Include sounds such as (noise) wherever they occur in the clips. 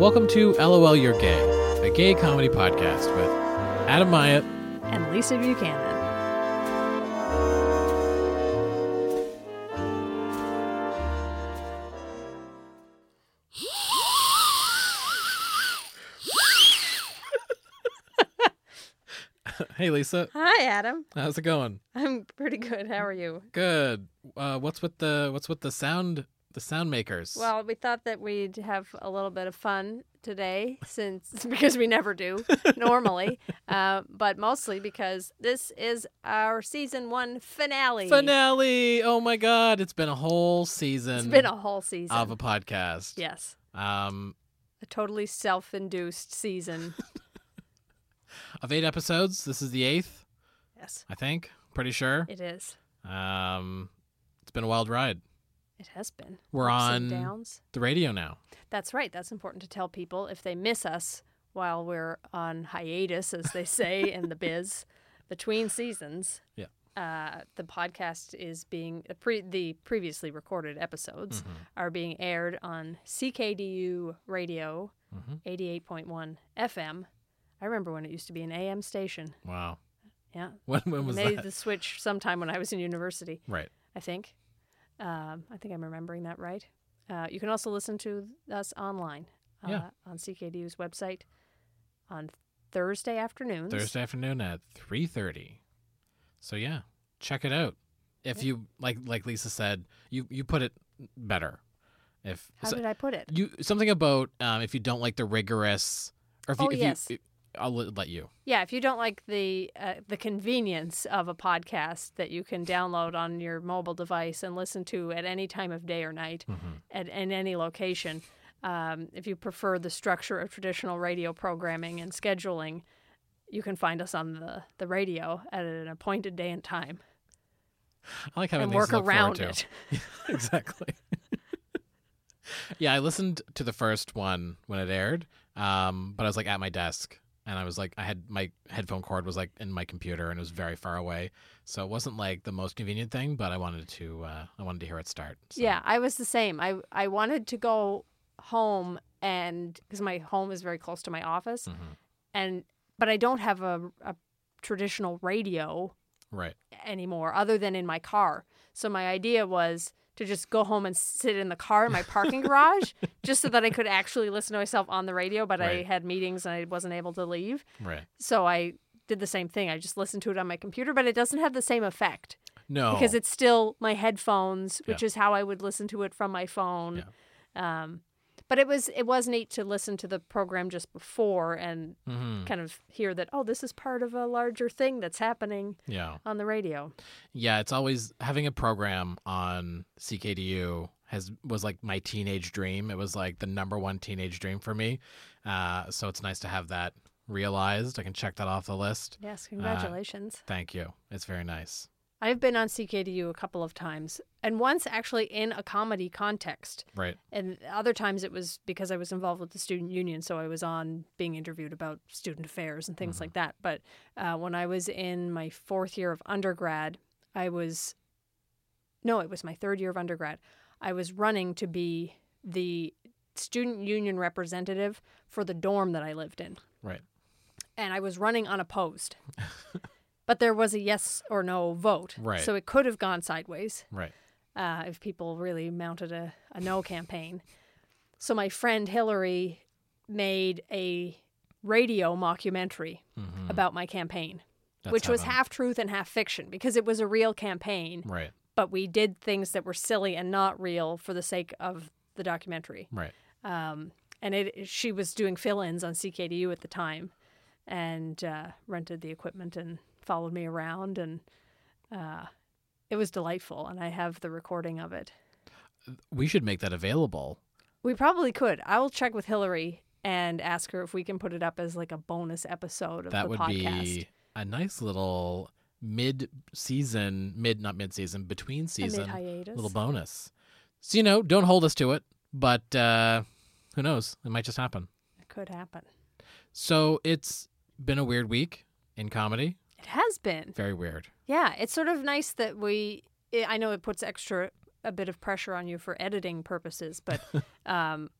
Welcome to LOL You're Gay, a gay comedy podcast with Adam Myatt. and Lisa Buchanan. (laughs) Hey, Lisa. Hi, Adam. How's it going? I'm pretty good. How are you? Good. Uh, what's with the what's with the sound the sound makers? Well, we thought that we'd have a little bit of fun today, since (laughs) because we never do normally, (laughs) uh, but mostly because this is our season one finale. finale. Oh my God! It's been a whole season. It's been a whole season. of a podcast. yes, Um, a totally self-induced season. (laughs) of eight episodes. This is the eighth, yes, I think. Pretty sure. it is. Um, it's been a wild ride. It has been. We're Ups on downs. the radio now. That's right. That's important to tell people if they miss us while we're on hiatus, as they say (laughs) in the biz, between seasons. Yeah. Uh, the podcast is being the pre the previously recorded episodes Mm-hmm. are being aired on CKDU radio, Mhm. eighty eight point one FM. I remember when it used to be an AM station. Wow. Yeah, (laughs) When when was made that? the switch sometime when I was in university. Right. I think. Um, I think I'm remembering that right. Uh, you can also listen to us online uh, Yeah. on CKDU's website on Thursday afternoons. Thursday afternoon at three thirty. So yeah, check it out. If you like, like Lisa said, you you put it better. If How so- did I put it? you something about um, if you don't like the rigorous, or if you, Oh, if yes. you, I'll let you. Yeah, if you don't like the uh, the convenience of a podcast that you can download on your mobile device and listen to at any time of day or night, Mm-hmm. at in any location, um, if you prefer the structure of traditional radio programming and scheduling, you can find us on the, the radio at an appointed day and time I like having and work to look forward around it. (laughs) exactly. (laughs) yeah, I listened to the first one when it aired, um, but I was like at my desk, and I was like, I had my headphone cord was like in my computer, and it was very far away, so it wasn't like the most convenient thing. But I wanted to, uh, I wanted to hear it start. So. Yeah, I was the same. I I wanted to go home and because my home is very close to my office, Mhm. and but I don't have a, a traditional radio Right. anymore other than in my car. So my idea was to just go home and sit in the car in my parking garage (laughs) just so that I could actually listen to myself on the radio, but I had meetings and I wasn't able to leave. Right. So I did the same thing. I just listened to it on my computer, but it doesn't have the same effect No. because it's still my headphones, which Yeah. is how I would listen to it from my phone. Um, but it was it was neat to listen to the program just before and hmm kind of hear that oh this is part of a larger thing that's happening Yeah. on the radio. Yeah, it's always having a program on CKDU has was like my teenage dream. It was like the number one teenage dream for me. Uh, so it's nice to have that realized. I can check that off the list. Yes, congratulations. Thank you. It's very nice. I've been on CKDU a couple of times, and once actually in a comedy context. Right. And other times it was because I was involved with the student union, so I was on being interviewed about student affairs and things like that. But uh, when I was in my fourth year of undergrad, I was no, it was my third year of undergrad. I was running to be the student union representative for the dorm that I lived in. Right. and I was running unopposed. (laughs) but there was a yes or no vote. Right. So it could have gone sideways Right. uh, if people really mounted a, a no campaign. So my friend Hillary made a radio mockumentary Mhm. about my campaign, That's which was heaven. half truth and half fiction because it was a real campaign, Right. but we did things that were silly and not real for the sake of the documentary. Right. Um, and it she was doing fill-ins on CKDU at the time, and uh, rented the equipment and followed me around, and uh, it was delightful. And I have the recording of it. We should make that available. We probably could. I will check with Hillary and ask her if we can put it up as like a bonus episode of that the would podcast. be a nice little mid-season, mid not mid-season, between season mid-hiatus. little bonus. So you know, don't hold us to it, but uh, who knows? It might just happen. It could happen. So it's been a weird week in comedy. It has been. Very weird. Yeah, it's sort of nice that we. I I know it puts extra a bit of pressure on you for editing purposes, but (laughs) um,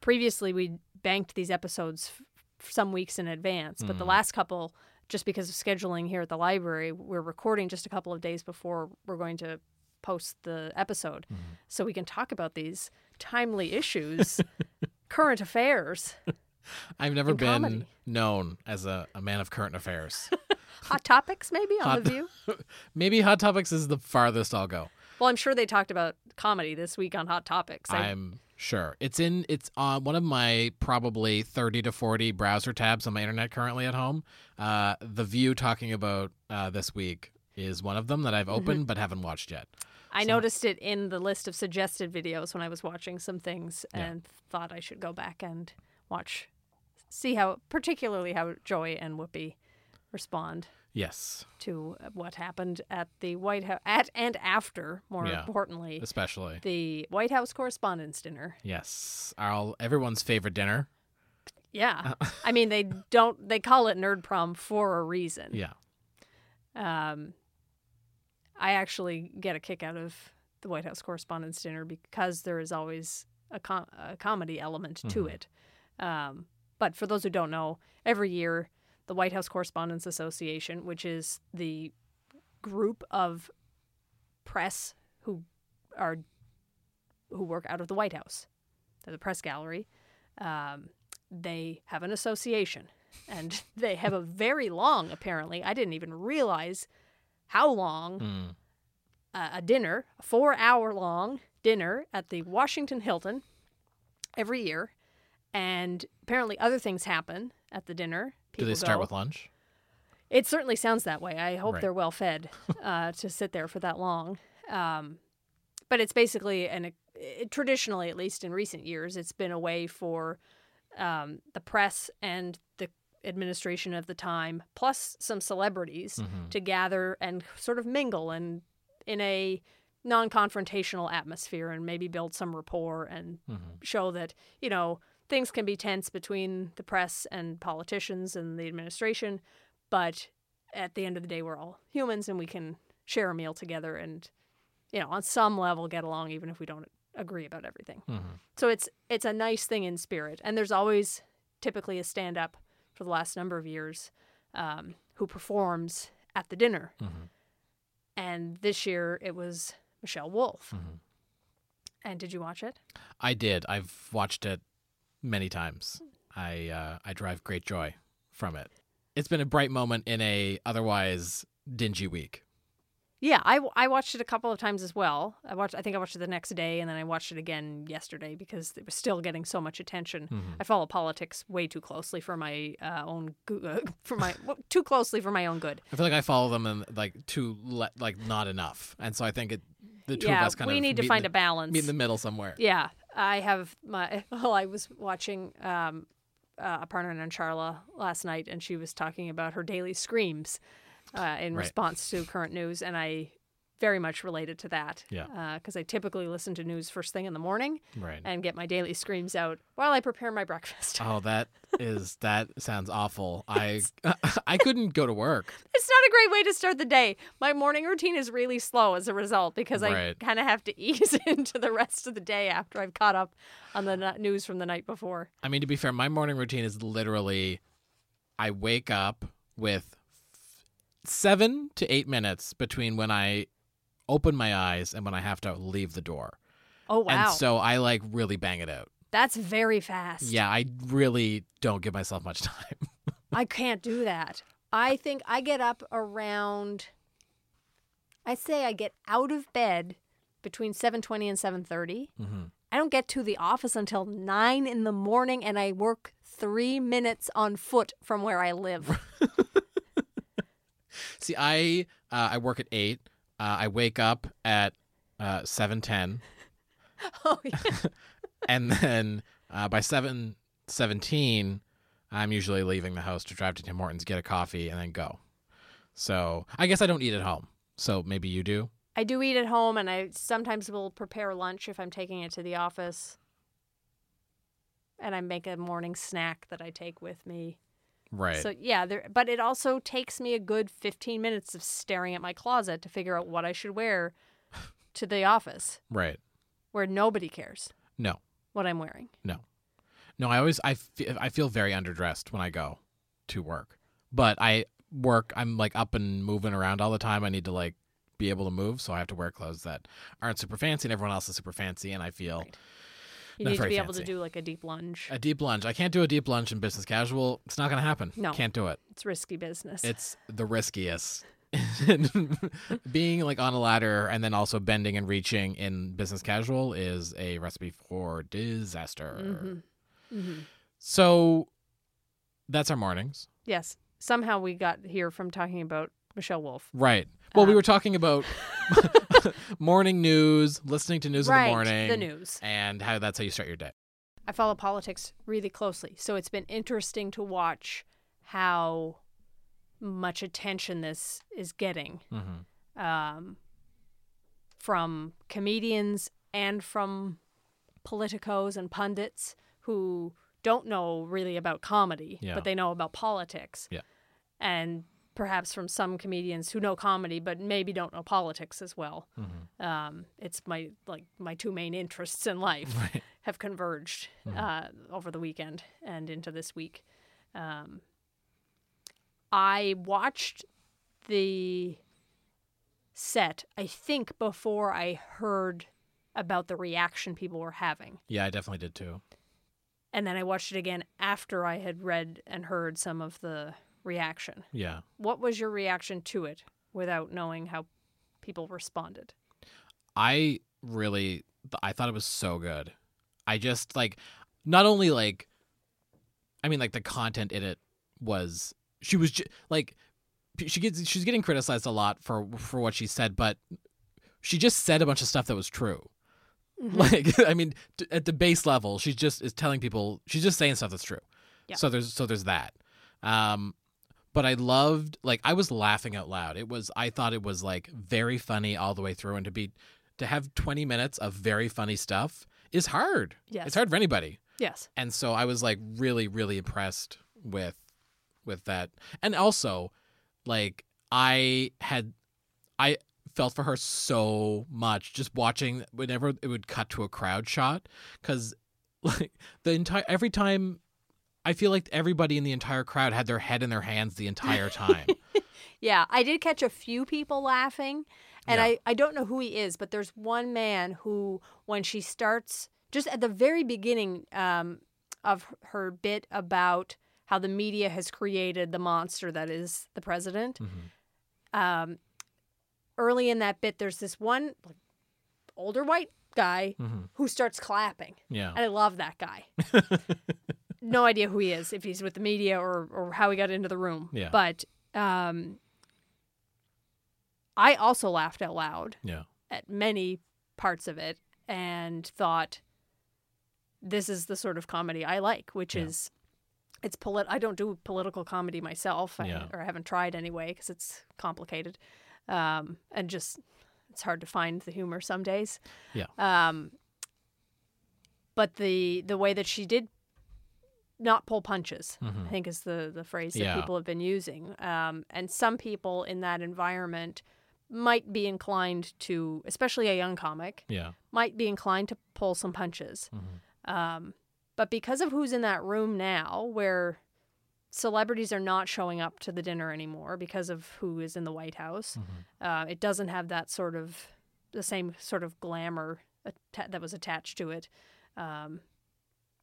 previously we banked these episodes f- some weeks in advance, but the Mm. last couple, just because of scheduling here at the library, we're recording just a couple of days before we're going to post the episode, Mhm. so we can talk about these timely issues, (laughs) current affairs, I've never been comedy. known as a, a man of current affairs. (laughs) hot topics, maybe on Hot- the View. (laughs) Maybe Hot Topics is the farthest I'll go. Well, I'm sure they talked about comedy this week on Hot Topics. I- I'm sure it's in. It's on one of my probably thirty to forty browser tabs on my internet currently at home. Uh, the View talking about uh, this week is one of them that I've opened but haven't watched yet. I So- noticed it in the list of suggested videos when I was watching some things Yeah. and thought I should go back and watch, see how, particularly how Joy and Whoopi respond Yes, to what happened at the White House, at and after, more Yeah. importantly, especially. the White House Correspondents' Dinner. Yes, our everyone's favorite dinner. Yeah. (laughs) I mean, they don't, they call it Nerd Prom for a reason. Yeah, Um, I actually get a kick out of the White House Correspondents' Dinner because there is always a, com- a comedy element to Mhm. it. Um, but for those who don't know, every year the White House Correspondents Association, which is the group of press who are who work out of the White House, They're the press gallery, um, they have an association, and (laughs) they have a very long. Apparently, I didn't even realize how long Mm. uh, a dinner, a four hour long dinner at the Washington Hilton every year. And apparently, other things happen at the dinner. Do they People start go- with lunch? It certainly sounds that way. I hope Right. they're well fed (laughs) uh, to sit there for that long. Um, but it's basically an it, traditionally, at least in recent years, it's been a way for um, the press and the administration of the time, plus some celebrities, Mhm. to gather and sort of mingle and in a non-confrontational atmosphere and maybe build some rapport and Mhm. show that you know things can be tense between the press and politicians and the administration but at the end of the day we're all humans and we can share a meal together and you know on some level get along even if we don't agree about everything Mhm. so it's it's a nice thing in spirit and there's always typically a stand up for the last number of years um, who performs at the dinner Mhm. and this year it was michelle wolf Mhm. and did you watch it I did. I've watched it many times. I uh, I derive great joy from it. It's been a bright moment in a otherwise dingy week. Yeah, I, I watched it a couple of times as well. I watched I think I watched it the next day and then I watched it again yesterday because it was still getting so much attention. Mhm. I follow politics way too closely for my uh, own uh, (laughs) for my well, too closely for my own good. I feel like I follow them and like too le- like not enough, and so I think it the two yeah, of us kind we of need to find in a balance. the, meet in the middle somewhere. Yeah, I have my. (laughs) Well, I was watching um, uh, Aparna Nancherla last night, and she was talking about her daily screams uh, in Right. response to current news, and I very much related to that. Yeah. Uh, because I typically listen to news first thing in the morning Right. and get my daily screams out while I prepare my breakfast. Oh, that is (laughs) that sounds awful. I (laughs) I couldn't go to work. It's not a great way to start the day. My morning routine is really slow as a result because I kind of have to (laughs) ease into the rest of the day after I've caught up on the news from the night before. I mean, to be fair, my morning routine is literally I wake up with seven to eight minutes between when I open my eyes and when I have to leave the door. Oh wow, And so I like really bang it out. that's very fast. Yeah, I really don't give myself much (laughs) time. I can't do that. I think I get up around. I say I get out of bed between seven twenty and seven thirty. hmm I don't get to the office until nine in the morning, and I work three minutes on foot from where I live. (laughs) See, I uh, I work at eight. Uh, I wake up at uh, seven ten, (laughs) oh yeah. (laughs) and then uh, by seven seventeen, I'm usually leaving the house to drive to Tim Hortons, get a coffee, and then go. So I guess I don't eat at home. So maybe you do. I do eat at home, and I sometimes will prepare lunch if I'm taking it to the office. And I make a morning snack that I take with me. Right. So yeah, there. But it also takes me a good 15 minutes of staring at my closet to figure out what I should wear (laughs) to the office, right. where nobody cares No. what I'm wearing. No. No, I always I I feel very underdressed when I go to work. But I work I'm like up and moving around all the time. I need to like be able to move, so I have to wear clothes that aren't super fancy and everyone else is super fancy and I feel Right. You Not need to be able to do like a deep lunge. a deep lunge. I can't do a deep lunge in business casual. It's not going to happen. No. Can't do it. It's risky business. It's the riskiest. (laughs) Being like on a ladder and then also bending and reaching in business casual is a recipe for disaster. Mhm. Mhm. So that's our mornings. Yes. Somehow we got here from talking about Michelle Wolf. Right. Well, we Um, were talking about (laughs) morning news, listening to news right. in the morning, The news. and how that's how you start your day. I follow politics really closely, so it's been interesting to watch how much attention this is getting Mm-hmm. um, from comedians and from politicos and pundits who don't know really about comedy, Yeah. but they know about politics. Yeah. And perhaps from some comedians who know comedy but maybe don't know politics as well. Mm-hmm. Um, it's my like my two main interests in life (laughs) Right. have converged Mhm. uh, over the weekend and into this week. Um, I watched the set, I think, before I heard about the reaction people were having. Yeah, I definitely did too. And then I watched it again after I had read and heard some of the reaction. Yeah. What was your reaction to it without knowing how people responded? I really I thought it was so good. I just like not only like I mean like the content in it was she was ju- like she gets she's getting criticized a lot for for what she said but she just said a bunch of stuff that was true. Like (laughs) I mean t- at the base level she's just is telling people she's just saying stuff that's true. Yeah. So there's so there's that. Um but I loved like I was laughing out loud. It was I thought it was like very funny all the way through and to be to have 20 minutes of very funny stuff is hard. Yes. It's hard for anybody. Yes. And so I was like really really impressed with with that. And also like I had I felt for her so much just watching whenever it would cut to a crowd shot cuz (laughs) like the entire every time I feel like everybody in the entire crowd had their head in their hands the entire time. (laughs) Yeah, I did catch a few people laughing, and Yeah. I, I don't know who he is, but there's one man who, when she starts, just at the very beginning um, of her bit about how the media has created the monster that is the president, Mhm. um, early in that bit, there's this one like, older white guy Mhm. who starts clapping. Yeah. And I love that guy. (laughs) no idea who he is, if he's with the media or, or how he got into the room. Yeah. But um, I also laughed out loud Yeah. at many parts of it and thought, this is the sort of comedy I like, which Yeah. is. It's polit. I don't do political comedy myself, I- Yeah. or I haven't tried anyway because it's complicated, um, and just it's hard to find the humor some days. Yeah. Um, but the the way that she did not pull punches, Mhm. I think is the the phrase that Yeah. people have been using. Um, and some people in that environment might be inclined to, especially a young comic, Yeah. might be inclined to pull some punches. Mhm. Um, but because of who's in that room now, where celebrities are not showing up to the dinner anymore because of who is in the White House, Mhm. uh, it doesn't have that sort of the same sort of glamour atta- that was attached to it. Um,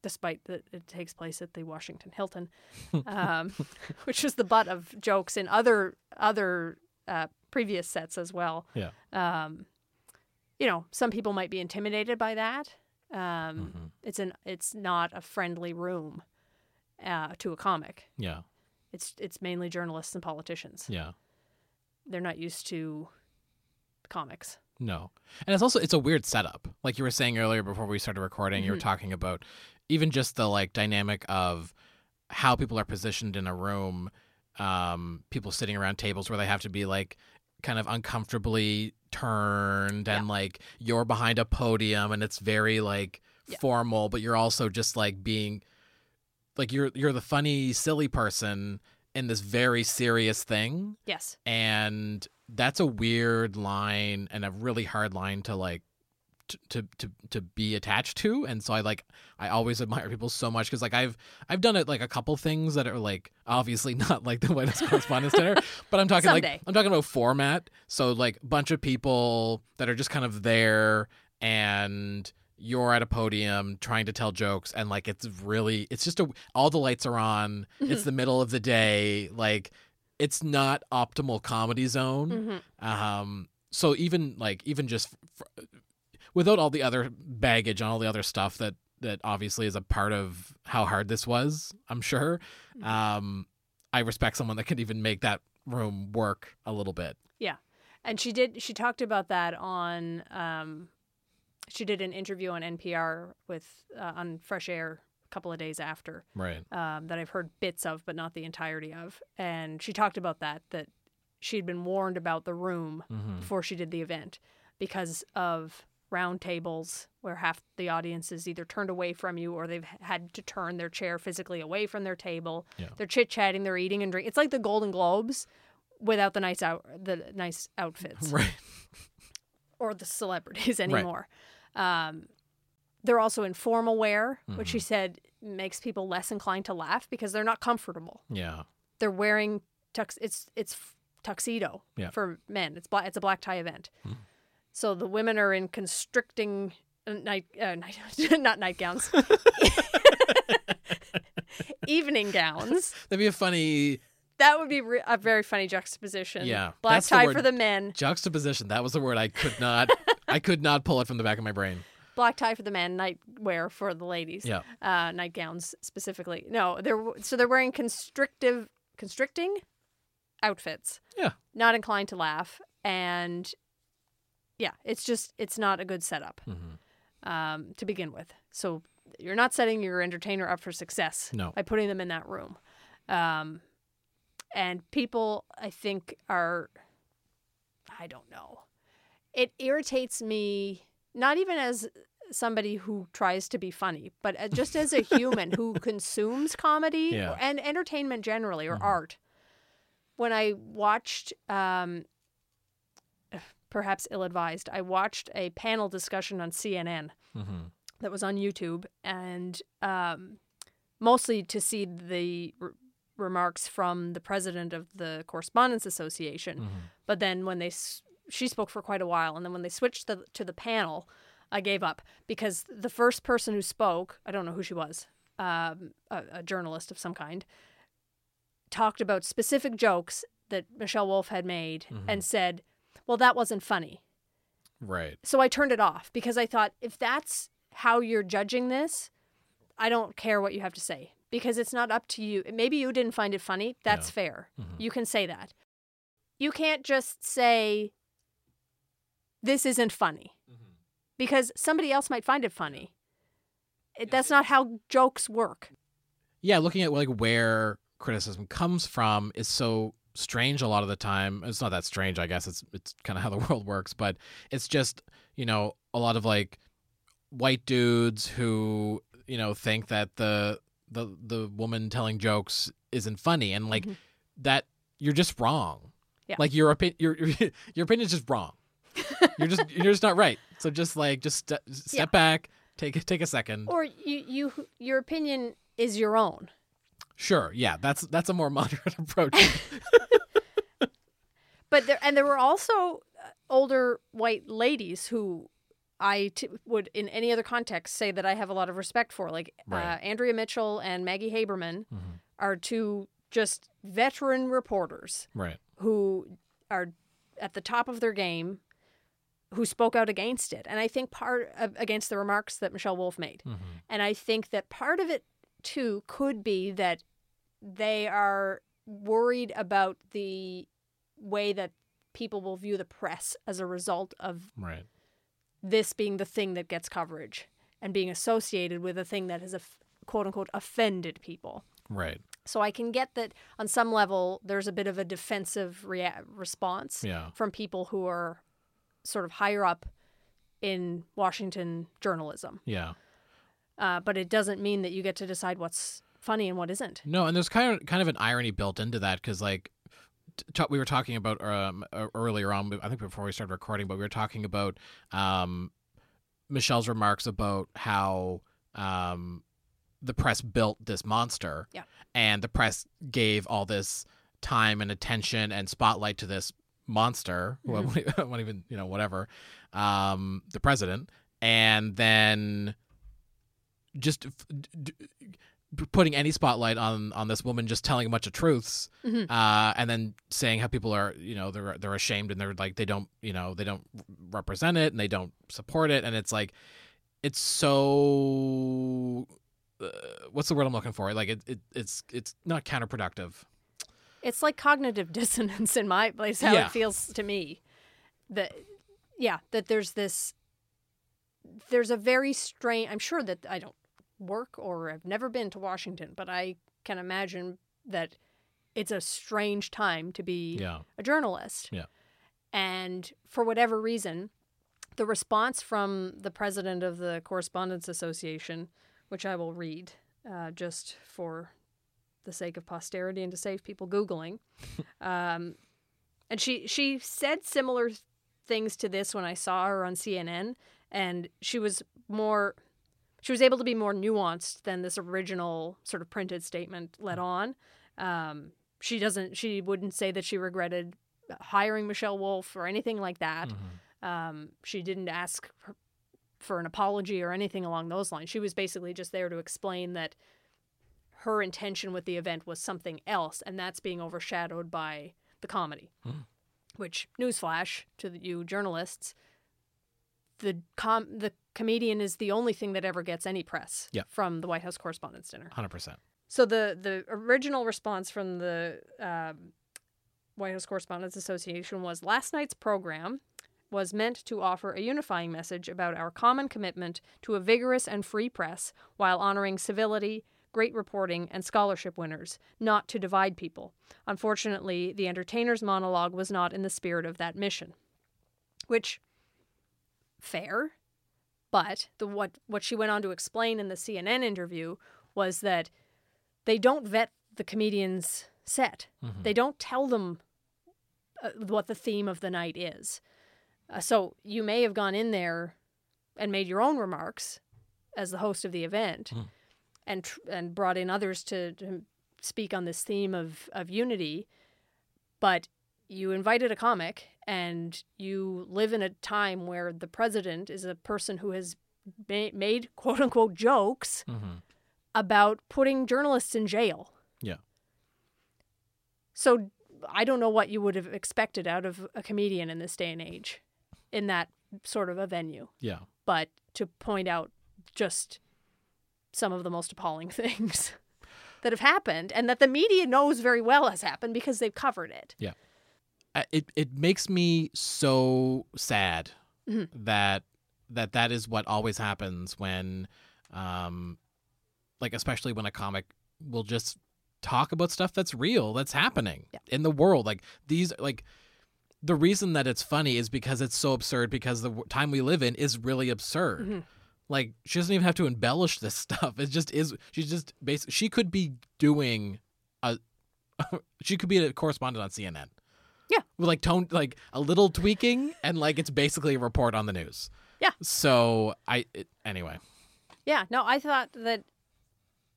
despite that it takes place at the Washington Hilton, (laughs) um, which was the butt of jokes in other other uh, previous sets as well. Yeah. Um, you know, some people might be intimidated by that. Um, Mhm. It's an it's not a friendly room uh, to a comic. Yeah. It's it's mainly journalists and politicians. Yeah. They're not used to comics. No. And it's also it's a weird setup. Like you were saying earlier before we started recording, you were Mhm. talking about even just the like dynamic of how people are positioned in a room, um, people sitting around tables where they have to be like kind of uncomfortably turned and like you're behind a podium and it's very like Yeah. formal, but you're also just like being like you're you're the funny, silly person in this very serious thing Yes. and that's a weird line and a really hard line to like to to to be attached to. And so i like i always admire people so much because like i've i've done it like a couple things that are like obviously (laughs) not like the white house correspondence dinner (laughs) but i'm talking Someday. like i'm talking about format. So like a bunch of people that are just kind of there and you're at a podium trying to tell jokes and like it's really it's just a all the lights are on. It's the middle of the day. Like it's not optimal comedy zone. Mhm. um so even like even just f- without all the other baggage and all the other stuff that that obviously is a part of how hard this was i'm sure Mhm. um i respect someone that can even make that room work a little bit Yeah, And she did. She talked about that on. Um, she did an interview on NPR with uh, on Fresh Air a couple of days after right um, that I've heard bits of, but not the entirety of. And she talked about that that she'd been warned about the room hmm before she did the event because of round tables where half the audience is either turned away from you or they've had to turn their chair physically away from their table. Yeah. They're chit chatting, they're eating and drinking. It's like the Golden Globes without the nice out the nice outfits (laughs) right or the celebrities (laughs) anymore. Um, they're also informal wear, which she said makes people less inclined to laugh because they're not comfortable. yeah They're wearing tux. It's it's tuxedo Yeah. for men. It's black. It's a black tie event. Mhm. So the women are in constricting uh, night uh, night (laughs) not nightgowns, (laughs) evening gowns. that'd be a funny That would be re- a very funny juxtaposition. Yeah, black the tie word. for the men, juxtaposition that was the word i could not (laughs) i could not pull it from the back of my brain black tie for the men, nightwear for the ladies. yeah uh, nightgowns specifically. No, they're so they're wearing constrictive, constricting outfits. Yeah. not inclined to laugh, and yeah, it's just it's not a good setup hmm um, to begin with. So you're not setting your entertainer up for success no by putting them in that room. Um, and people, I think, are, I don't know. It irritates me, not even as somebody who tries to be funny, but just as a (laughs) human who consumes comedy Yeah. and entertainment generally or Mhm. art. When I watched, um, perhaps ill advised, I watched a panel discussion on CNN hmm that was on YouTube, and um, mostly to see the r- remarks from the president of the Correspondents Association. hmm But then when they s- she spoke for quite a while, and then when they switched the, to the panel, I gave up because the first person who spoke, I don't know who she was, um, a, a journalist of some kind, talked about specific jokes that Michelle Wolf had made Mhm. and said, "Well, that wasn't funny." right So I turned it off because I thought if that's how you're judging this, I don't care what you have to say because it's not up to you. Maybe you didn't find it funny. That's Yeah. fair. Mhm. You can say that. You can't just say this isn't funny because somebody else might find it funny. It, that's not how jokes work. yeah looking at like where criticism comes from is so strange a lot of the time it's not that strange i guess it's it's kind of how the (laughs) world works but it's just you know a lot of like white dudes who you know think that the the the woman telling jokes isn't funny and like Mhm. that you're just wrong Yeah. like your opinion your (laughs) your opinion is just wrong you're just (laughs) you're just not right so just like just ste- step Yeah. back take take a second Or you, you your opinion is your own. Sure, yeah, that's that's a more (laughs) moderate approach. (laughs) But there and there were also uh, older white ladies who I t- would in any other context say that I have a lot of respect for, like uh, Andrea Mitchell and Maggie Haberman Mhm. are two just veteran reporters Right. who are at the top of their game who spoke out against it and i think part of, against the remarks that michelle wolf made hmm and I think that part of it too could be that they are worried about the way that people will view the press as a result of Right. this being the thing that gets coverage and being associated with a thing that has quote unquote offended people. Right. So I can get that on some level there's a bit of a defensive rea- response Yeah. from people who are sort of higher up in Washington journalism. Yeah. Uh, but it doesn't mean that you get to decide what's funny and what isn't. No, and there's kind of kind of an irony built into that because like t- t- we were talking about um, uh, earlier on. I think before we started recording, but we were talking about um, Michelle's remarks about how um, the press built this monster, Yeah. and the press gave all this time and attention and spotlight to this monster, (laughs) well, won't even you know whatever, um, the president, and then just f- d- d- putting any spotlight on on this woman just telling a bunch of truths Mhm. uh, and then saying how people are you know they're they're ashamed and they're like they don't you know they don't represent it and they don't support it and it's like it's so uh, what's the word I'm looking for like it, it it's it's not counterproductive It's like cognitive (laughs) dissonance in my place, how Yeah. it feels to me. That, yeah, that there's this, there's a very strange, I'm sure that I don't work or I've never been to Washington, but I can imagine that it's a strange time to be yeah a journalist. Yeah. And for whatever reason, the response from the president of the Correspondents Association, which I will read uh, just for the sake of posterity and to save people Googling, (laughs) um, and she, she said similar things to this when I saw her on CNN, and she was more. She was able to be more nuanced than this original sort of printed statement let on. Um, she doesn't. She wouldn't say that she regretted hiring Michelle Wolf or anything like that. Mhm. Um, she didn't ask her- for an apology or anything along those lines. She was basically just there to explain that her intention with the event was something else, and that's being overshadowed by the comedy. Hmm. Which, newsflash to the, you journalists, the com- the comedian is the only thing that ever gets any press Yeah. from the White House Correspondents' Dinner. 100% So the the original response from the um, White House Correspondents Association was last night's program was meant to offer a unifying message about our common commitment to a vigorous and free press while honoring civility, great reporting, and scholarship winners, not to divide people. Unfortunately, the entertainer's monologue was not in the spirit of that mission. Which fair, but the what what she went on to explain in the CNN interview was that they don't vet the comedian's set. Mhm. They don't tell them uh, what the theme of the night is. Uh, so you may have gone in there and made your own remarks as the host of the event, Mhm. and tr- and brought in others to, to speak on this theme of of unity, but you invited a comic and you live in a time where the president is a person who has ma- made quote unquote jokes Mhm. about putting journalists in jail. Yeah. So I don't know what you would have expected out of a comedian in this day and age in that sort of a venue, yeah but to point out just some of the most appalling (laughs) things that have happened and that the media knows very well has happened because they've covered it. I- it it makes me so sad Mhm. that that that is what always happens when um like especially when a comic will just talk about stuff that's real that's happening Yeah. in the world like these like the reason that it's funny is because it's so absurd because the time we live in is really absurd Mhm. like she doesn't even have to embellish this (laughs) stuff it just is she's just basically she could be doing a (laughs) she could be a correspondent on cnn Yeah. with like tone like a little tweaking and like it's basically a report on the news Yeah. so i it, anyway Yeah, no, I thought that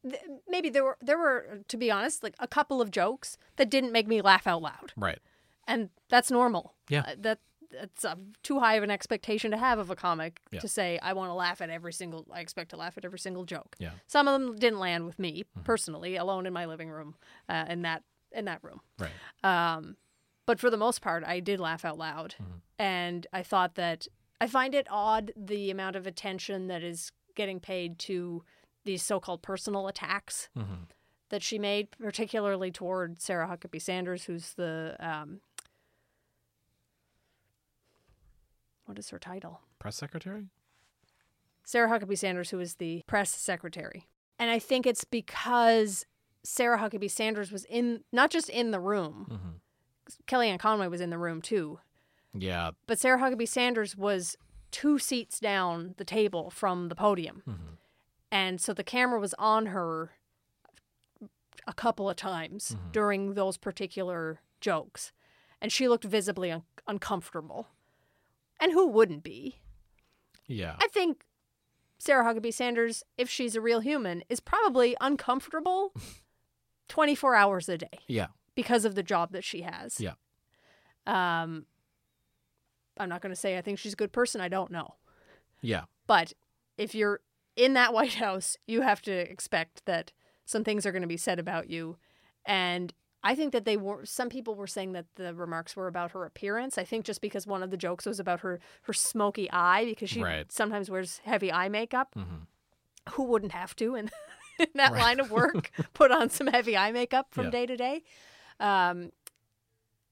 th- maybe there were there were to be honest like a couple of jokes that didn't make me laugh out loud. right and that's normal. Yeah. Uh, that that's uh, too high of an expectation to have of a comic Yeah. to say I want to laugh at every single. I expect to laugh at every single joke. Yeah. Mm-hmm. Some of them didn't land with me personally, alone in my living room, uh, in that in that room. right Um, but for the most part, I did laugh out loud, Mhm. and I thought that I find it odd the amount of attention that is getting paid to these so-called personal attacks hmm that she made, particularly toward Sarah Huckabee Sanders, who's the um, what is her title? press secretary Sarah Huckabee Sanders, who is the press secretary. And I think it's because Sarah Huckabee Sanders was in not just in the room, hmm Kellyanne Conway was in the room too, yeah but Sarah Huckabee Sanders was two seats down the table from the podium. hmm And so the camera was on her a couple of times Mhm. during those particular jokes. And she looked visibly un- uncomfortable. And who wouldn't be? Yeah. I think Sarah Huckabee Sanders, if she's a real human, is probably uncomfortable (laughs) 24 hours a day Yeah. Because of the job that she has. Yeah. Um, I'm not going to say I think she's a good person. I don't know. Yeah. But if you're in that White House, you have to expect that some things are going to be said about you. And I think that they were some people were saying that the remarks were about her appearance. I think just because one of the jokes was about her her smoky eye because she Right. sometimes wears heavy eye makeup. hmm Who wouldn't have to in, (laughs) in that Right. line of work (laughs) put on some heavy eye makeup from Yeah. day to day? Um,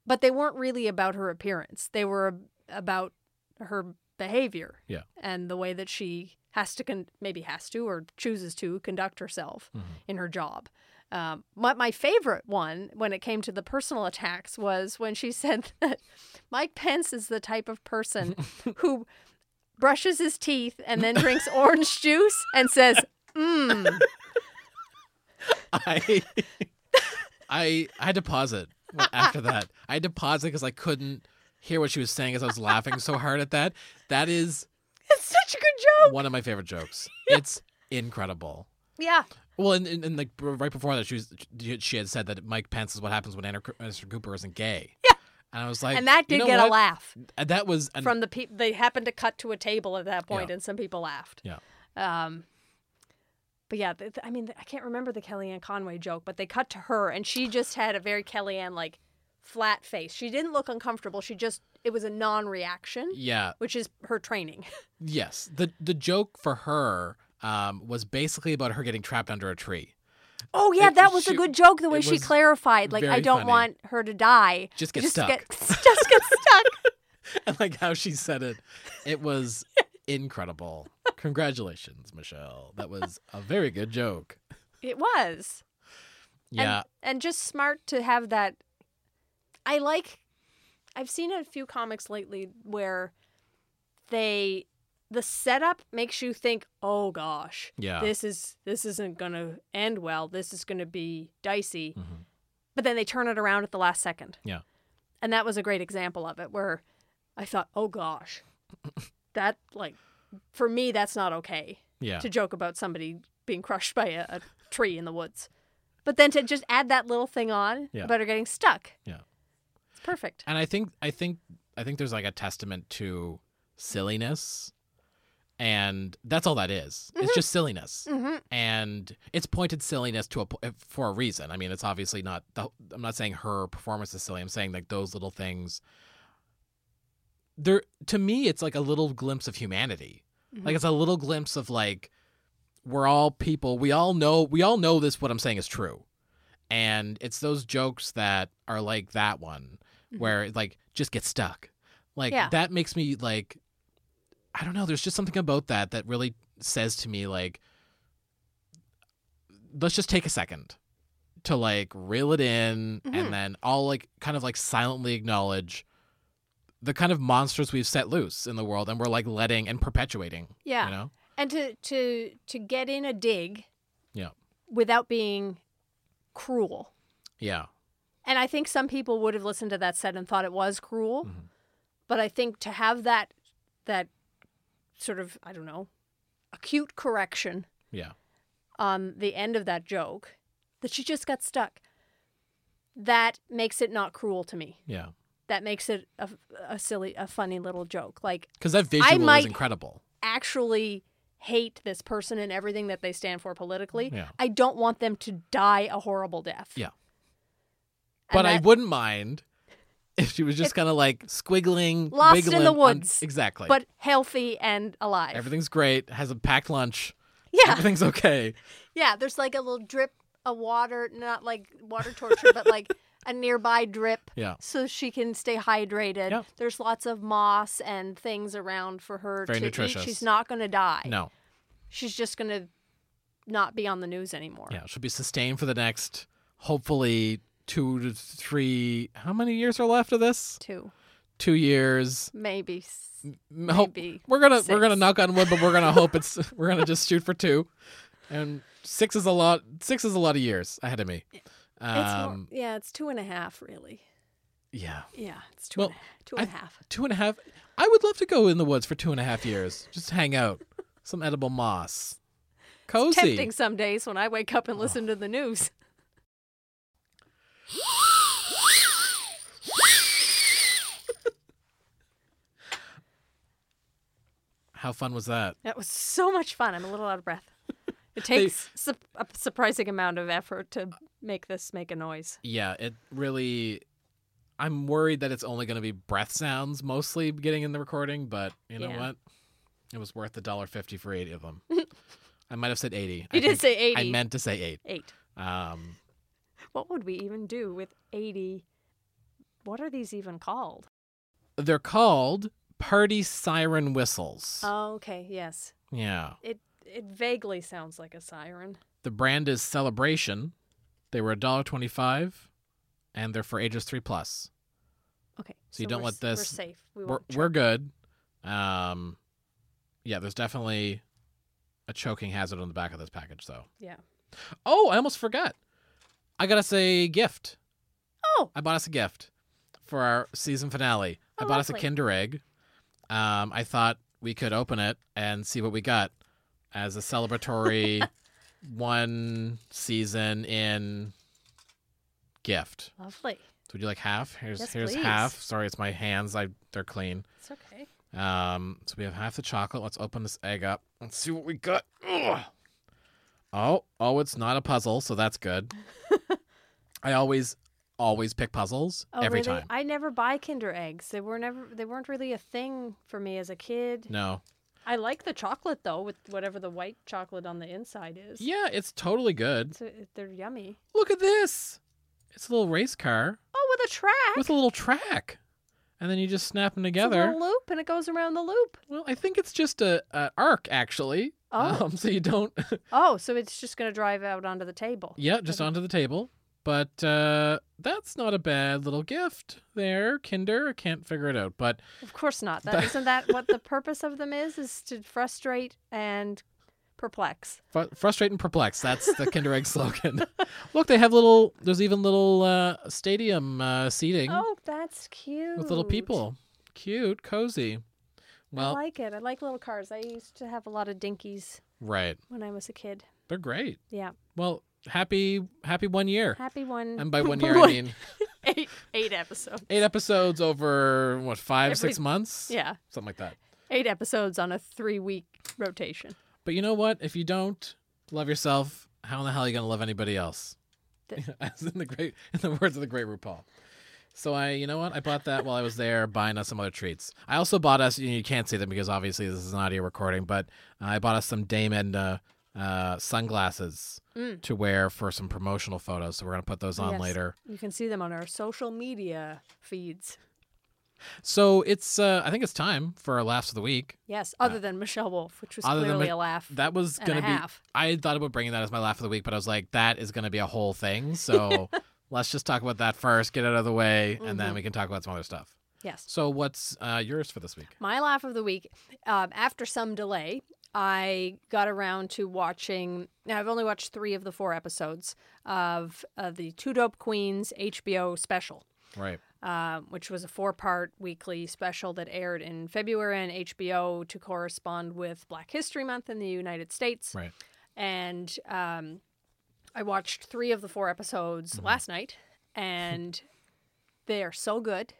but they weren't really about her appearance. They were about her behavior Yeah. and the way that she has to con- maybe has to or chooses to conduct herself Mhm. in her job. Um, my, my favorite one when it came to the personal attacks was when she (laughs) said that Mike Pence is the type of person (laughs) who brushes his teeth and then drinks orange juice and says, mmm. (laughs) I, I, I had to pause it (laughs) after that. I had to pause it because I couldn't hear what she was saying as I was laughing so hard at that. That is It's such a good joke. one of my favorite jokes. (laughs) It's incredible. Yeah. Well, and, and, and like right before that, she was she had said that Mike Pence is what happens when Anderson Cooper isn't gay. Yeah. And I was like, and that you did know get what? a laugh that was an, from the people. They happened to cut to a table at that point, Yeah. and some people laughed. Yeah. Um, but yeah, th- I mean, I can't remember the Kellyanne Conway joke, but they cut to her, and she just had a very Kellyanne like flat face. She didn't look uncomfortable. She just it was a non-reaction, yeah, which is her training. (laughs) yes. The the joke for her um, was basically about her getting trapped under a tree. Oh yeah, It- that was she- a good joke. The way she clarified, like I don't funny. want her to die. Just get just stuck. Get, (laughs) just get stuck. (laughs) and like how she said it, it was incredible. Congratulations, Michelle. That was a very good joke. It was. Yeah, and, and just smart to have that i like i've seen a few comics lately where they the setup makes you think oh gosh yeah. this is this isn't gonna end well this is gonna be dicey Mhm. but then they turn it around at the last second Yeah. and that was a great example of it where i thought oh gosh (laughs) that like for me that's not okay Yeah. to joke about somebody being crushed by a, a tree in the woods. But then to just add that little thing on Yeah. about her getting stuck. Yeah. It's perfect. And I think I think I think there's like a testament to silliness. And that's all that is. It's just silliness. Mm-hmm. And it's pointed silliness to a for a reason. I mean, it's obviously not the, I'm not saying her performance is silly. I'm saying like those little things they're to me it's like a little glimpse of humanity. Mhm. Like it's a little glimpse of like we're all people. We all know we all know this what I'm saying is true. And it's those jokes that are like that one Mhm. where like just get stuck. Like Yeah. that makes me like I don't know, there's just something about that that really says to me like let's just take a second to like reel it in Mhm. and then I'll like kind of like silently acknowledge the kind of monsters we've set loose in the world and we're like letting and perpetuating. Yeah. You know? And to to to get in a dig Yeah. without being cruel. Yeah. And I think some people would have listened to that set and thought it was cruel. Mhm. But I think to have that that sort of, I don't know, acute correction Yeah. on the end of that joke that she just got stuck. That makes it not cruel to me. Yeah. That makes it a, a silly, a funny little joke. Like Because that visual is incredible. actually hate this person and everything that they stand for politically. Yeah. I don't want them to die a horrible death. Yeah. And But I wouldn't mind (laughs) if she was just kind of like squiggling, Lost in wiggling the on- woods. exactly. but healthy and alive. everything's great. Has a packed lunch. yeah, Everything's okay. (laughs) yeah. There's like a little drip of water, not like water torture, but like (laughs) a nearby drip, Yeah. so she can stay hydrated. Yeah. There's lots of moss and things around for her Very to nutritious. eat. She's not going to die. No. She's just going to not be on the news anymore. Yeah. She'll be sustained for the next, hopefully, two to three. How many years are left of this? Two, Two years. maybe, s- M- Hope, maybe. we're gonna we're gonna knock on wood, but we're gonna hope it's (laughs) we're gonna just shoot for two, and six is a lot. Six is a lot of years ahead of me. It's more, Um, yeah, it's two and a half, really. Yeah, Yeah, it's two Well, and a- two and a half. Two and a half. I would love to go in the woods for two and a half years. Just hang out. Some edible moss. Cozy. Tempting some days when I wake up and listen to the news. How fun was that? That was so much fun. I'm a little out of breath. It takes su- a surprising amount of effort to make this make a noise. Yeah, it really. I'm worried that it's only going to be breath sounds mostly getting in the recording, but you know Yeah. what? It was worth the dollar fifty for eighty of them. (laughs) I might have said eighty. I You did say 80. I meant to say eight. Eight. Um, What would we even do with 80? What are these even called? they're called party siren whistles. Oh, okay. Yes. yeah. It it vaguely sounds like a siren. The brand is Celebration. They were $1.25 and they're for ages 3 plus. Okay. So you don't let s- We're this- safe. We We're, won't we're good. Um yeah, there's definitely a choking hazard on the back of this package though. Yeah. Oh, I almost forgot. I got us a gift. Oh, I bought us a gift for our season finale. I Oh, bought us a. Kinder Egg. Um, I thought we could open it and see what we got as a celebratory (laughs) one season in gift. lovely. So would you like half? Here's Yes, here's please. half. Sorry, it's my hands. I they're clean. It's okay. Um, so we have half the chocolate. Let's open this egg up. Let's see what we got. Ugh. Oh, oh, it's not a puzzle, so that's good. (laughs) I always, always pick puzzles Oh, every really? time. I never buy Kinder eggs. They were never. They weren't really a thing for me as a kid. No, I like the chocolate though, with whatever the white chocolate on the inside is. yeah, it's totally good. It's a- they're yummy. Look at this. It's a little race car Oh, with a track. with a little track, and then you just snap them It's a together. little loop, and it goes around the loop. Well, I think it's just a, a arc actually. Oh. Um, (laughs) so you don't. Oh, so it's just gonna drive out onto the table. Yeah, just onto the table. But uh, that's not a bad little gift there, Kinder. I can't figure it out. But Of course not. That isn't that what the (laughs) purpose of them is? Is to frustrate and perplex. fr- frustrate and perplex. That's the Kinder Egg slogan. (laughs) Look, they have little, there's even little uh, stadium uh, seating Oh, that's cute. with little people. Cute, cozy. Well, I like it. I like little cars. I used to have a lot of dinkies right. when I was a kid. They're great. Yeah. Well, happy, happy one year. Happy one. And by one (laughs) year, I mean (laughs) eight eight episodes. eight episodes over, what, five, Every- six months? Yeah. Something like that. Eight episodes on a three week rotation. But you know what? If you don't love yourself, how in the hell are you gonna love anybody else? Th- (laughs) As in the great, in the words of the great RuPaul. So I, you know what? I bought that while I was there buying us some other treats. I also bought us. You, know, you can't see them because obviously this is an audio recording, but I bought us some Dame Edna uh, sunglasses Mm. to wear for some promotional photos. So we're gonna put those on Yes. later. You can see them on our social media feeds. So it's, uh, I think it's time for our laughs of the week. Yes, other than Michelle Wolf, which was Uh, clearly Mi- a laugh. That was gonna a be. half. I thought about bringing that as my laugh of the week, but I was like, that is going to be a whole thing. So (laughs) let's just talk about that first, get it out of the way, and then Mhm. we can talk about some other stuff. Yes. So what's uh, yours for this week? My laugh of the week, um, after some delay, I got around to watching. Now, I've only watched three of the four episodes of uh, the Two Dope Queens HBO special, Right. uh, which was a four part weekly special that aired in February on HBO to correspond with Black History Month in the United States. Right. And um, I watched three of the four episodes last night, and they are so good.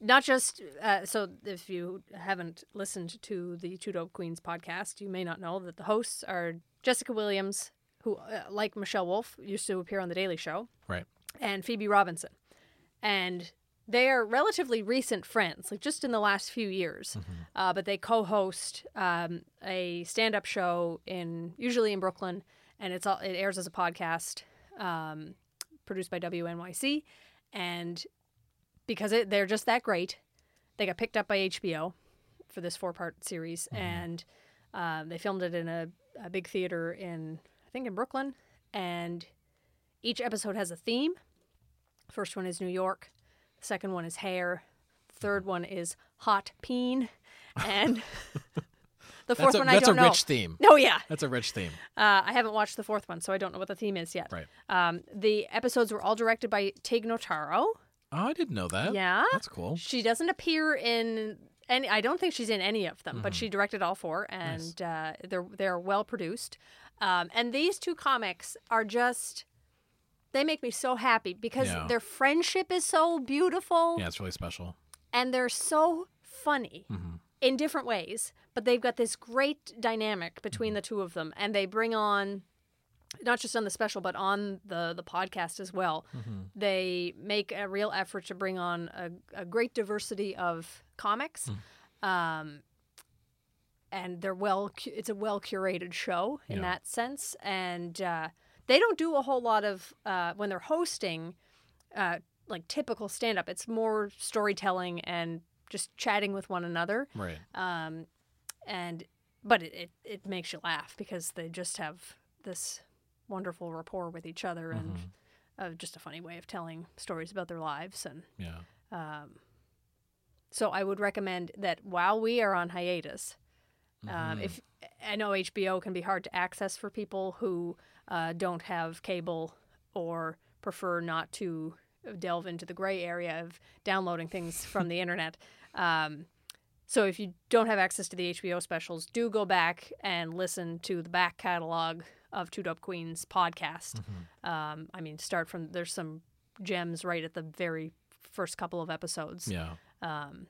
Not just uh, so, if you haven't listened to the Two Dope Queens podcast, you may not know that the hosts are Jessica Williams, who, uh, like Michelle Wolf, used to appear on The Daily Show, Right. and Phoebe Robinson. And they are relatively recent friends, like just in the last few years. Uh, but they co-host um, a stand-up show in usually in Brooklyn, and it's all it airs as a podcast, um, produced by WNYC. And because it, they're just that great, they got picked up by HBO for this four-part series, and um, they filmed it in a, a big theater in I think in Brooklyn, and each episode has a theme. First one is New York. Second one is hair. Third one is hot peen, (laughs) and the fourth a, one I don't know. That's a rich theme. No, yeah, That's a rich theme. uh, I haven't watched the fourth one, so I don't know what the theme is yet. Right. Um, the episodes were all directed by Tig Notaro, Oh, I didn't know that. yeah. That's cool. She doesn't appear in any. I don't think she's in any of them, but Mhm. she directed all four, and uh, they're they're well produced. Um, and these two comics are just. They make me so happy because Yeah. their friendship is so beautiful Yeah, it's really special. and they're so funny hmm in different ways. But they've got this great dynamic between the two of them, and they bring on not just on the special, but on the the podcast as well. hmm They make a real effort to bring on a, a great diversity of comics. Um, and they're well, it's a well curated show in Yeah. that sense. And uh, they don't do a whole lot of, uh, when they're hosting, uh, like typical stand up, it's more storytelling and just chatting with one another. Right. Um, and, but it, it, it makes you laugh because they just have this wonderful rapport with each other and Mhm. uh, just a funny way of telling stories about their lives and Yeah. um, so I would recommend that while we are on hiatus, um, Mhm. if I know HBO can be hard to access for people who uh, don't have cable or prefer not to delve into the gray area of downloading things from the (laughs) internet. Um, so if you don't have access to the HBO specials, do go back and listen to the back catalog of Two Dope Queens podcast. Mhm. Um, I mean, start from there's some gems right at the very first couple of episodes. Yeah. Um,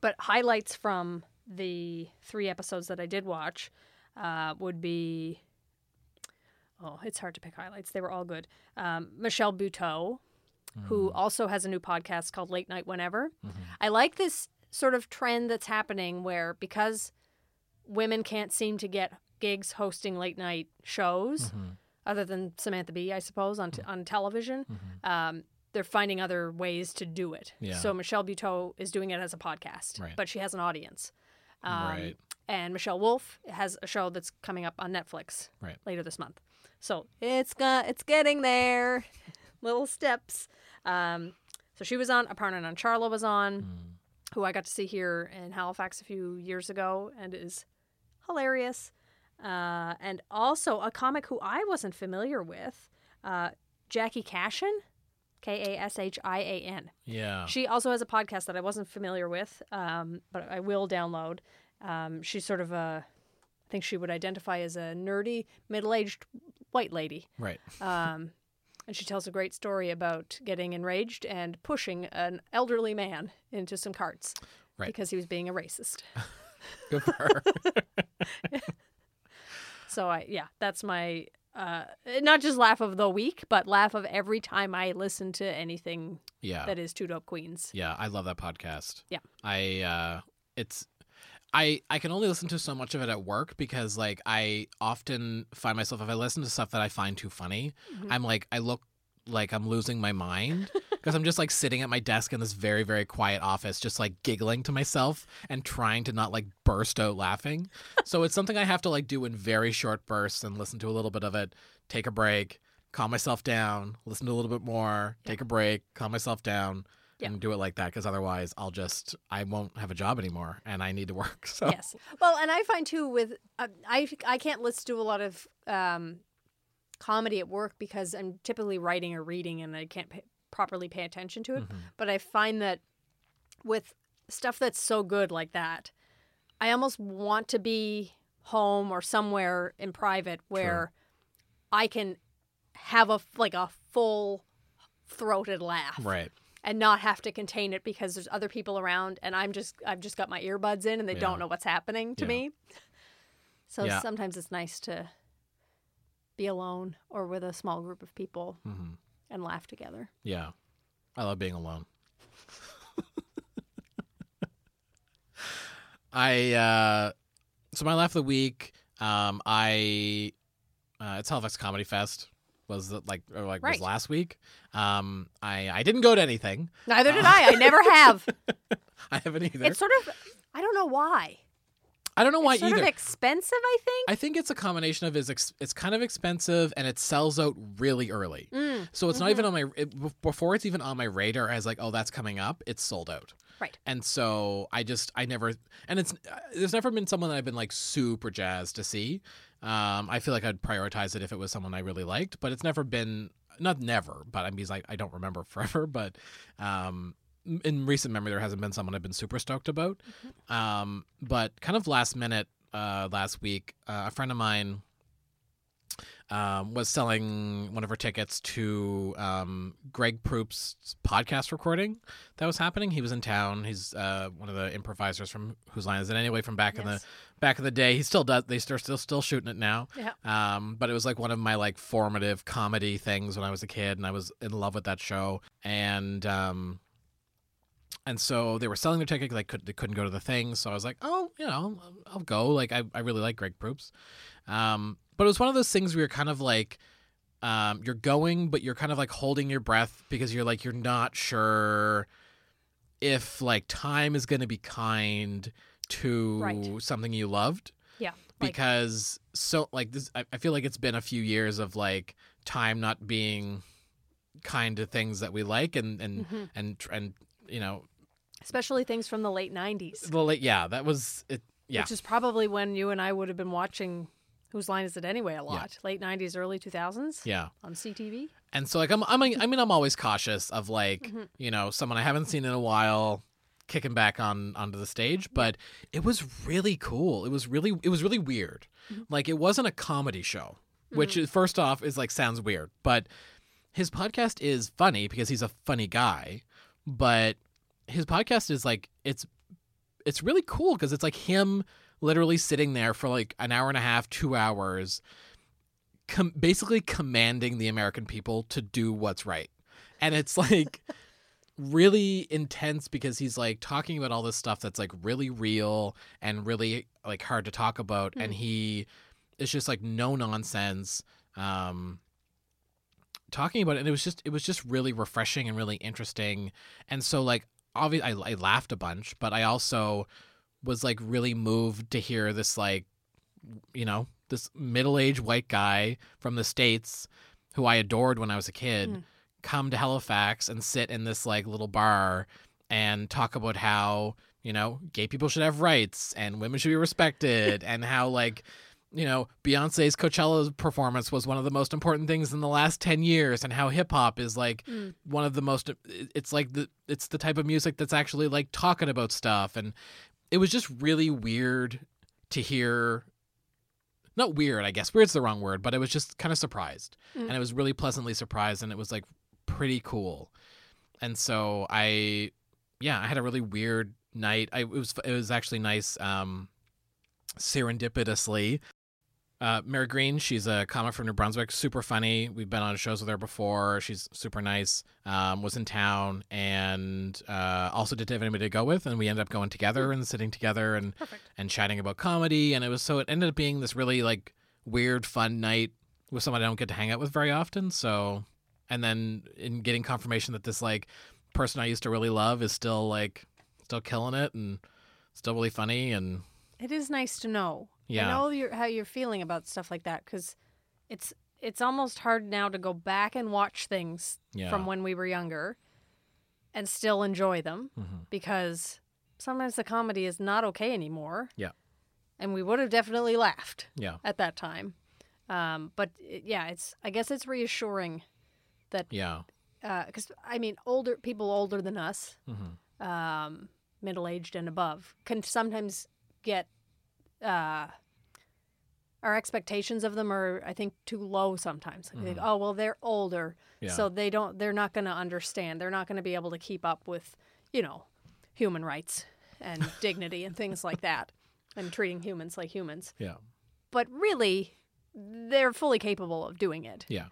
but highlights from the three episodes that I did watch uh, would be oh, it's hard to pick highlights. They were all good. Um, Michelle Buteau, who also has a new podcast called Late Night Whenever. Mhm. I like this sort of trend that's happening where because women can't seem to get gigs hosting late night shows, Mhm. other than Samantha Bee, I suppose, on, t- on television, Mhm. um, they're finding other ways to do it. Yeah. So Michelle Buteau is doing it as a podcast, Right. but she has an audience. Um, Right. And Michelle Wolf has a show that's coming up on Netflix Right. later this month. So it's got it's getting there, (laughs) little steps. Um, so she was on. Aparna Nancherla was on, Mm. who I got to see here in Halifax a few years ago, and is hilarious. Uh, and also a comic who I wasn't familiar with, uh, Jackie Kashian, K A S H I A N. Yeah. She also has a podcast that I wasn't familiar with, um, but I will download. Um, she's sort of a, I think she would identify as a nerdy, middle aged white lady. Right. Um, and she tells a great story about getting enraged and pushing an elderly man into some carts Right. because he was being a racist. (laughs) Good for her. (laughs) So I, yeah, that's my uh, not just laugh of the week, but laugh of every time I listen to anything yeah. that is Two Dope Queens. Yeah, I love that podcast. Yeah. I uh it's I I can only listen to so much of it at work because like I often find myself if I listen to stuff that I find too funny, Mhm. I'm like I look like I'm losing my mind (laughs) because I'm just like sitting at my desk in this very very quiet office just like giggling to myself and trying to not like burst out laughing. (laughs) so it's something I have to like do in very short bursts and listen to a little bit of it, take a break, calm myself down, listen to a little bit more, take a break, calm myself down Yeah. and do it like that because otherwise I'll just I won't have a job anymore and I need to (laughs) work. So yes. Well, and I find too with uh, I I can't listen to a lot of um, comedy at work because I'm typically writing or reading and I can't pay, properly pay attention to it. Mhm. But I find that with stuff that's so good like that, I almost want to be home or somewhere in private where I can have a like a full throated laugh right. and not have to contain it because there's other people around and I'm just I've just got my earbuds in and they Yeah. don't know what's happening to Yeah. me. (laughs) So Yeah. sometimes it's nice to be alone or with a small group of people hmm and laugh together. Yeah. I love being alone. I uh so my laugh of the week, um I uh it's Halifax Comedy Fest was it like or like Right. was last week. Um I I didn't go to anything. Neither did Uh, I. I never have. (laughs) I haven't either. It's sort of I don't know why. I don't know why it's sort either. of expensive, I think. I think it's a combination of is ex- it's kind of expensive and it sells out really early. Mm, So it's not Mhm. even on my it, before it's even on my radar as like oh that's coming up. It's sold out. Right. And so I just I never and it's uh, there's never been someone that I've been like super jazzed to see. Um, I feel like I'd prioritize it if it was someone I really liked, but it's never been not never, but I mean, like I don't remember (laughs) forever, but um, in recent memory, there hasn't been someone I've been super stoked about. Um, but kind of last minute, uh, last week, uh, a friend of mine um, was selling one of her tickets to um, Greg Proops' podcast recording that was happening. He was in town. He's uh, one of the improvisers from Whose Line Is It Anyway from back in the back in the day. He still does. They still still still shooting it now. Yeah. Um, but it was like one of my like formative comedy things when I was a kid, and I was in love with that show. And um, and so they were selling their ticket. 'cause They could they couldn't go to the thing, so I was like, oh, you know, I'll, I'll go. Like I, I really like Greg Proops. Um, but it was one of those things where you're kind of like, um, you're going, but you're kind of like holding your breath because you're like you're not sure if like time is going to be kind to Right. something you loved Yeah. Like, because so like this I, I feel like it's been a few years of like time not being kind to things that we like and and Mhm. and and you know especially things from the late 90s, well like, yeah that was it yeah which is probably when you and I would have been watching Whose Line Is It Anyway a lot. Late 90s, early 2000s yeah on CTV. and so like I'm I'm I mean I'm always cautious of like Mhm. you know someone I haven't seen in a while kicking back on onto the stage but it was really cool it was really it was really weird Mhm. like it wasn't a comedy show which is first off is like sounds weird but his podcast is funny because he's a funny guy but his podcast is like it's it's really cool because it's like him literally sitting there for like an hour and a half two hours com- basically commanding the american people to do what's right. And it's like (laughs) really intense because he's like talking about all this stuff that's like really real and really like hard to talk about. And Mm. he is just like no nonsense um talking about it. And it was just it was just really refreshing and really interesting. And so like obviously I, I laughed a bunch but i also was like really moved to hear this like you know this middle-aged white guy from the states who i adored when i was a kid Mm. come to halifax and sit in this like little bar and talk about how you know gay people should have rights and women should be respected and how like you know beyonce's coachella performance was one of the most important things in the last 10 years and how hip-hop is like Mm. one of the most it's like the it's the type of music that's actually like talking about stuff and it was just really weird to hear not weird i guess weird's the wrong word but i was just kind of surprised Mm. and i was really pleasantly surprised and it was like pretty cool and so i yeah i had a really weird night I, it was it was actually nice um serendipitously uh, Mary Green, she's a comic from New Brunswick, super funny. We've been on shows with her before. She's super nice. Um, was in town and uh, also didn't have anybody to go with, and we ended up going together and sitting together and Perfect. and chatting about comedy. And it was so it ended up being this really like weird, fun night with someone I don't get to hang out with very often. So, and then in getting confirmation that this like person I used to really love is still like still killing it and still really funny and It is nice to know. Yeah. I know you're, how you're feeling about stuff like that because it's it's almost hard now to go back and watch things yeah. from when we were younger and still enjoy them Mhm. because sometimes the comedy is not okay anymore. Yeah. And we would have definitely laughed Yeah. at that time. Um, but it, yeah, it's I guess it's reassuring that Yeah. because I mean older people older than us, hmm um, middle aged and above, can sometimes get uh, our expectations of them are I think too low sometimes. They think, oh well, they're older, Yeah. so they don't they're not going to understand. They're not going to be able to keep up with you know human rights and (laughs) dignity and things like that, and treating humans like humans. yeah. But really, they're fully capable of doing it. Yeah.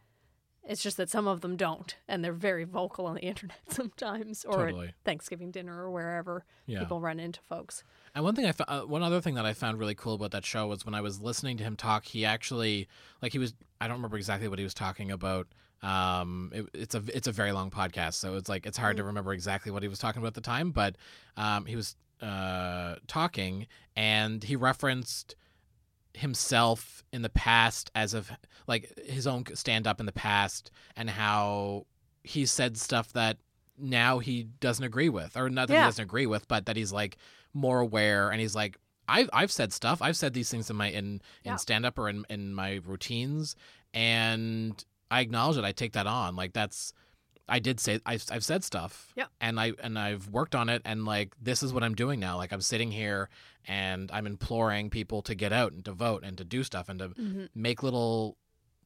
It's just that some of them don't, and they're very vocal on the (laughs) internet sometimes, or Totally. at Thanksgiving dinner or wherever Yeah. people run into folks. And one thing I uh, one other thing that I found really cool about that show was when I was listening to him talk, he actually like he was I don't remember exactly what he was talking about. Um, it, it's a it's a very long podcast, so it's like it's hard to remember exactly what he was talking about at the time. But um, he was uh talking, and he referenced himself in the past as of like his own stand up in the past and how he said stuff that now he doesn't agree with or not that he doesn't agree with but that he's like more aware and he's like I've, I've said stuff i've said these things in my in in Yeah. stand up or in, in my routines and I acknowledge it. I take that on. Like that's I did say I've, I've said stuff. Yeah. And I and I've worked on it and like this is what I'm doing now. Like I'm sitting here and I'm imploring people to get out and to vote and to do stuff and to Mhm. make little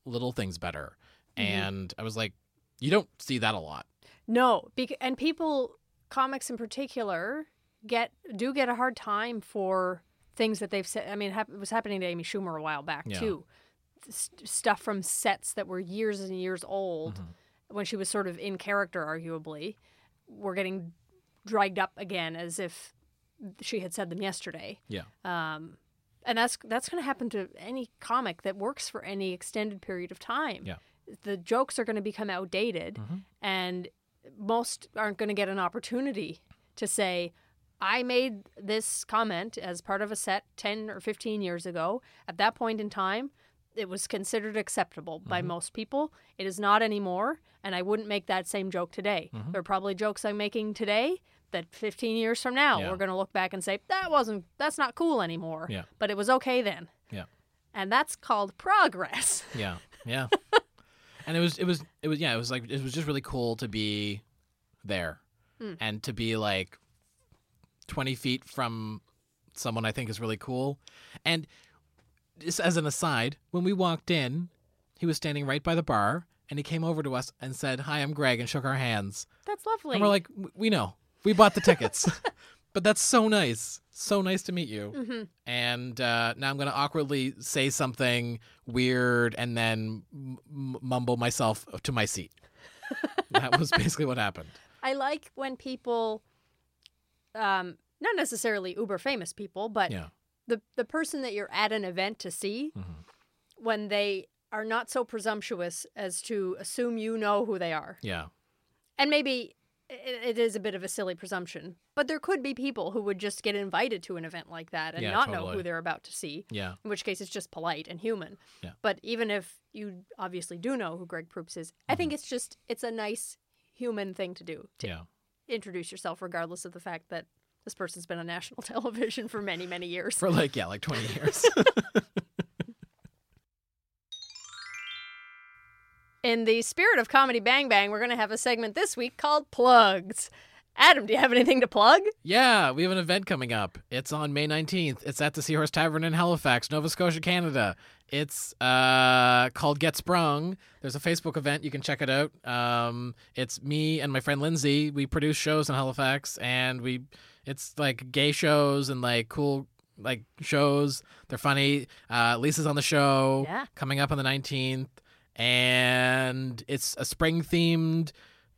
little things better. Mhm. And I was like, you don't see that a lot. No, bec- and people, comics in particular, get do get a hard time for things that they've said. I mean, it, was happening to Amy Schumer a while back Yeah. too. S- stuff from sets that were years and years old Mhm. When she was sort of in character, arguably, were getting dragged up again as if she had said them yesterday. Yeah. Um, and that's that's going to happen to any comic that works for any extended period of time. Yeah. The jokes are going to become outdated, Mhm. and most aren't going to get an opportunity to say, I made this comment as part of a set 10 or 15 years ago. At that point in time, it was considered acceptable by Mhm. most people. It is not anymore, and I wouldn't make that same joke today. Mhm. There are probably jokes I'm making today that 15 years from now Yeah. we're going to look back and say that wasn't that's not cool anymore. Yeah. But it was okay then. Yeah. And that's called progress. (laughs) Yeah, yeah. and it was, it was, it was, yeah. It was like it was just really cool to be there Mm. and to be like twenty feet from someone I think is really cool. And just as an aside, when we walked in, he was standing right by the bar, and he came over to us and said, "Hi, I'm Greg," and shook our hands. That's lovely. And we're like, "We know, we bought the tickets." (laughs) But that's so nice. So nice to meet you. hmm and uh, now I'm going to awkwardly say something weird and then m- mumble myself to my seat. (laughs) that was basically what happened. I like when people, um, not necessarily uber famous people, but Yeah. The the person that you're at an event to see, Mhm. when they are not so presumptuous as to assume you know who they are, Yeah. and maybe it, it is a bit of a silly presumption, but there could be people who would just get invited to an event like that and Yeah, not know who they're about to see. Yeah. In which case, it's just polite and human. Yeah. But even if you obviously do know who Greg Proops is, I think it's just it's a nice human thing to do to Yeah. introduce yourself, regardless of the fact that this person's been on national (laughs) television for many, many years. For like, yeah, like 20 (laughs) years. In the spirit of Comedy Bang Bang, we're going to have a segment this week called Plugs. Adam, do you have anything to plug? yeah. We have an event coming up. It's on May 19th. It's at the Seahorse Tavern in Halifax, Nova Scotia, Canada. It's uh, called Get Sprung. There's a Facebook event. You can check it out. Um, it's me and my friend Lindsay. We produce shows in Halifax, and we it's like gay shows and like cool like shows. They're funny. Uh, Lisa's on the show Yeah. coming up on the 19th, and it's a spring themed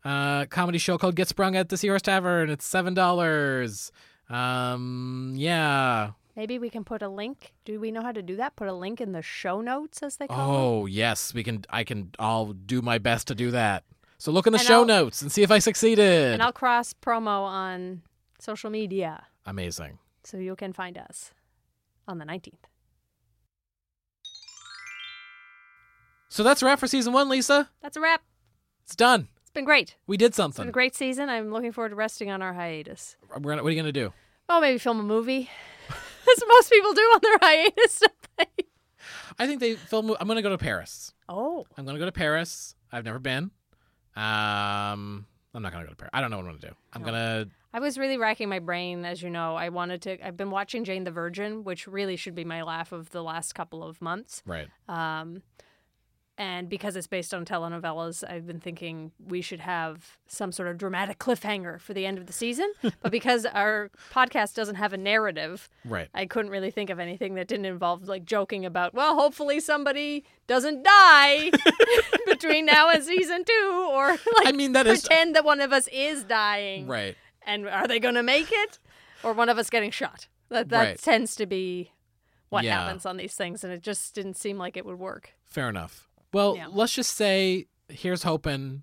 uh, comedy show called Get Sprung at the Seahorse Tavern. It's seven dollars. Um, yeah. Maybe we can put a link. Do we know how to do that? Put a link in the show notes, as they call it? Oh yes, we can. I can. I'll do my best to do that. So look in the And show I'll- notes and see if I succeeded. And I'll cross promo on social media Amazing. so you can find us on the 19th. So that's a wrap for season one, Lisa. That's a wrap. It's done. It's been great. We did something. It's been a great season. I'm looking forward to resting on our hiatus. We're gonna, what are you gonna do? Oh, maybe film a movie. (laughs) As most people do on their (laughs) hiatus. I think they film. I'm gonna go to Paris. Oh, I'm gonna go to Paris. I've never been. Um, I'm not gonna go to Paris. I don't know what I'm gonna do. I'm No. gonna. I was really racking my brain, as you know. I wanted to. I've been watching Jane the Virgin, which really should be my laugh of the last couple of months. Right. Um, and because it's based on telenovelas, I've been thinking we should have some sort of dramatic cliffhanger for the end of the season. (laughs) but because our podcast doesn't have a narrative, Right. I couldn't really think of anything that didn't involve like joking about, well, hopefully somebody doesn't die (laughs) (laughs) between now and season two, or like I mean that is uh, pretend that one of us is dying. right. And are they going to make it? Or one of us getting shot? That, that Right. tends to be what Yeah. happens on these things. And it just didn't seem like it would work. Fair enough. Well, Yeah. let's just say here's hoping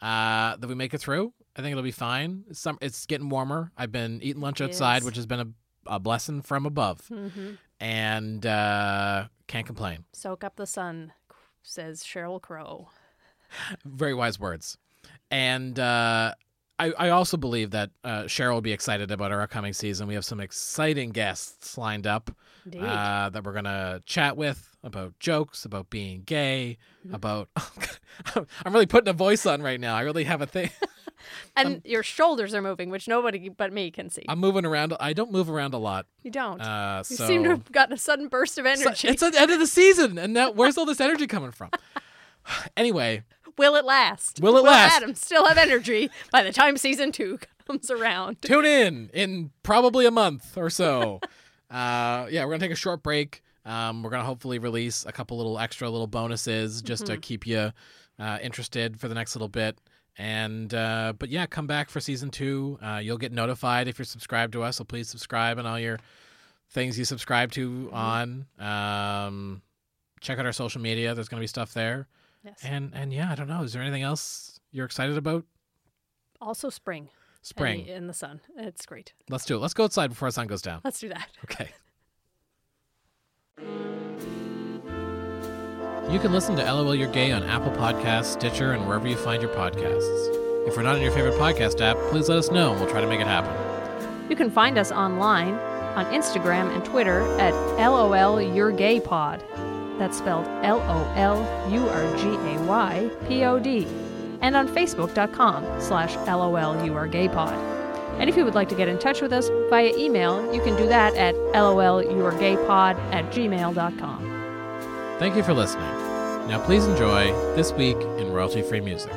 uh, that we make it through. I think it'll be fine. It's, some, it's getting warmer. I've been eating lunch It outside, is. which has been a, a blessing from above, hmm and uh, can't complain. Soak up the sun, says Sheryl Crow. Very wise words. And uh, I, I also believe that uh, Sheryl will be excited about our upcoming season. We have some exciting guests lined up. Uh, that we're gonna chat with about jokes, about being gay, Mhm. about. (laughs) I'm really putting a voice on right now. I really have a thing. (laughs) and your shoulders are moving, which nobody but me can see. I'm moving around. I don't move around a lot. you don't. Uh, you seem to have gotten a sudden burst of So- energy. it's the end of the season, and now where's all this energy coming from? (sighs) anyway, Will it last? Will it last? Adam still have energy by the time season two (laughs) comes around? tune in in probably a month or so. Uh, yeah, we're gonna take a short break. Um, we're gonna hopefully release a couple little extra little bonuses just to Mhm. keep you uh, interested for the next little bit. And uh, but yeah, come back for season two. Uh, you'll get notified if you're subscribed to us. So please subscribe and all your things you subscribe to on. Um, check out our social media. There's gonna be stuff there. Yes. And and yeah, I don't know. Is there anything else you're excited about? also spring. Spring. and in the sun. It's great. Let's do it. Let's go outside before the sun goes down. Let's do that. Okay. You can listen to LOL You're Gay on Apple Podcasts, Stitcher, and wherever you find your podcasts. If we're not in your favorite podcast app, please let us know and we'll try to make it happen. You can find us online on Instagram and Twitter at LOL Your Gay Pod. That's spelled L O L U R G A Y P O D. And on Facebook.com slash LOL You Are Gay Pod. And if you would like to get in touch with us via email, you can do that at LOLYouAreGayPod at gmail.com. Thank you for listening. Now please enjoy This Week in Royalty Free Music.